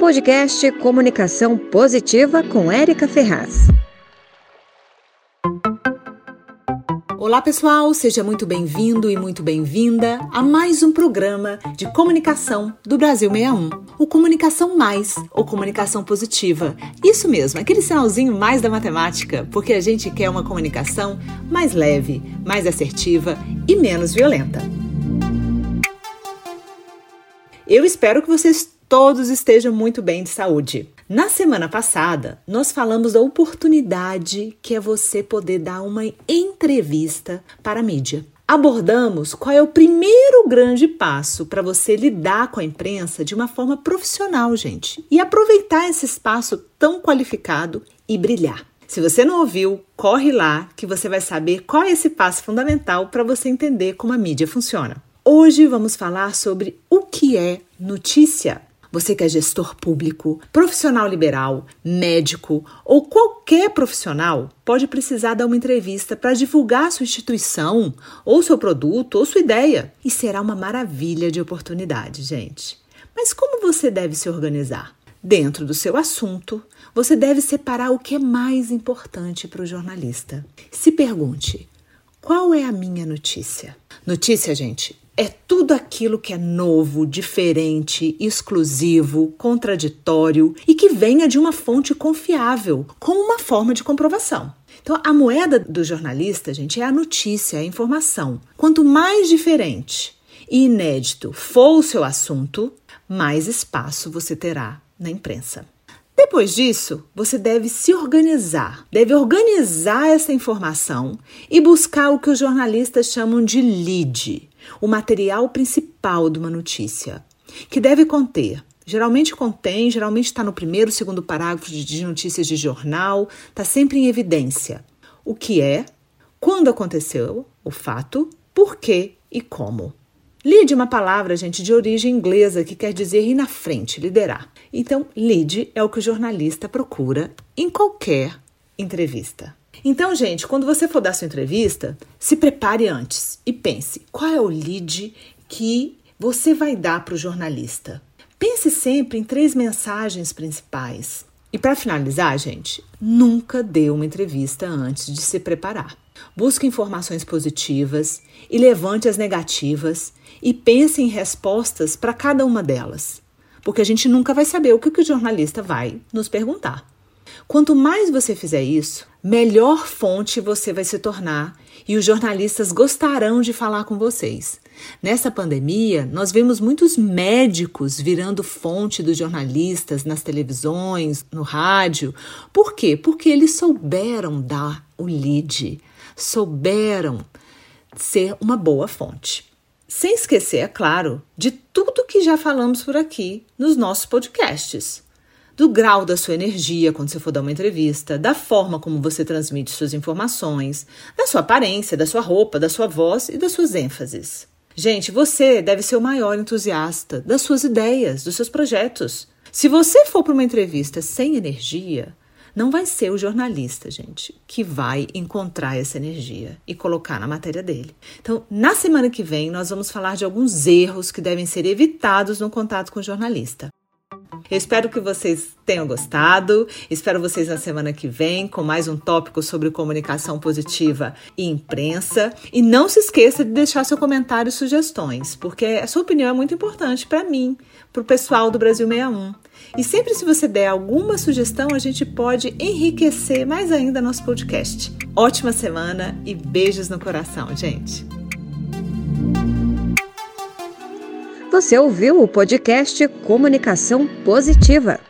Podcast Comunicação Positiva com Érica Ferraz. Olá, pessoal, seja muito bem-vindo e muito bem-vinda a mais um programa de comunicação do Brasil 61. O Comunicação Mais ou Comunicação Positiva. Isso mesmo, aquele sinalzinho mais da matemática, porque a gente quer uma comunicação mais leve, mais assertiva e menos violenta. Eu espero que vocês todos estejam muito bem de saúde. Na semana passada, nós falamos da oportunidade que é você poder dar uma entrevista para a mídia. Abordamos qual é o primeiro grande passo para você lidar com a imprensa de uma forma profissional, gente, e aproveitar esse espaço tão qualificado e brilhar. Se você não ouviu, corre lá que você vai saber qual é esse passo fundamental para você entender como a mídia funciona. Hoje vamos falar sobre o que é notícia. Você que é gestor público, profissional liberal, médico ou qualquer profissional pode precisar dar uma entrevista para divulgar sua instituição, ou seu produto, ou sua ideia. E será uma maravilha de oportunidade, gente. Mas como você deve se organizar? Dentro do seu assunto, você deve separar o que é mais importante para o jornalista. Se pergunte: qual é a minha notícia? Notícia, gente, é tudo aquilo que é novo, diferente, exclusivo, contraditório e que venha de uma fonte confiável, com uma forma de comprovação. Então, a moeda do jornalista, gente, é a notícia, é a informação. Quanto mais diferente e inédito for o seu assunto, mais espaço você terá na imprensa. Depois disso, você deve se organizar, deve organizar essa informação e buscar o que os jornalistas chamam de lead o material principal de uma notícia, que deve conter Geralmente contém, geralmente está no primeiro, segundo parágrafo de notícias de jornal, está sempre em evidência. O que é, quando aconteceu o fato, por quê e como. Lead é uma palavra, gente, de origem inglesa que quer dizer ir na frente, liderar. Então, lead é o que o jornalista procura em qualquer entrevista. Então, gente, quando você for dar sua entrevista, se prepare antes e pense qual é o lead que você vai dar para o jornalista. Pense sempre em três mensagens principais. E para finalizar, gente, nunca dê uma entrevista antes de se preparar. Busque informações positivas e levante as negativas e pense em respostas para cada uma delas, porque a gente nunca vai saber o que o jornalista vai nos perguntar. Quanto mais você fizer isso, melhor fonte você vai se tornar e os jornalistas gostarão de falar com vocês. Nessa pandemia, nós vemos muitos médicos virando fonte dos jornalistas nas televisões, no rádio. Por quê? Porque eles souberam dar o lead, souberam ser uma boa fonte. Sem esquecer, é claro, de tudo que já falamos por aqui nos nossos podcasts do grau da sua energia quando você for dar uma entrevista, da forma como você transmite suas informações, da sua aparência, da sua roupa, da sua voz e das suas ênfases. Gente, você deve ser o maior entusiasta das suas ideias, dos seus projetos. Se você for para uma entrevista sem energia, não vai ser o jornalista, gente, que vai encontrar essa energia e colocar na matéria dele. Então, na semana que vem, nós vamos falar de alguns erros que devem ser evitados no contato com o jornalista. Eu espero que vocês tenham gostado. Espero vocês na semana que vem com mais um tópico sobre comunicação positiva e imprensa. E não se esqueça de deixar seu comentário e sugestões, porque a sua opinião é muito importante para mim, para o pessoal do Brasil 61. E sempre se você der alguma sugestão, a gente pode enriquecer mais ainda nosso podcast. Ótima semana e beijos no coração, gente. Você ouviu o podcast Comunicação Positiva.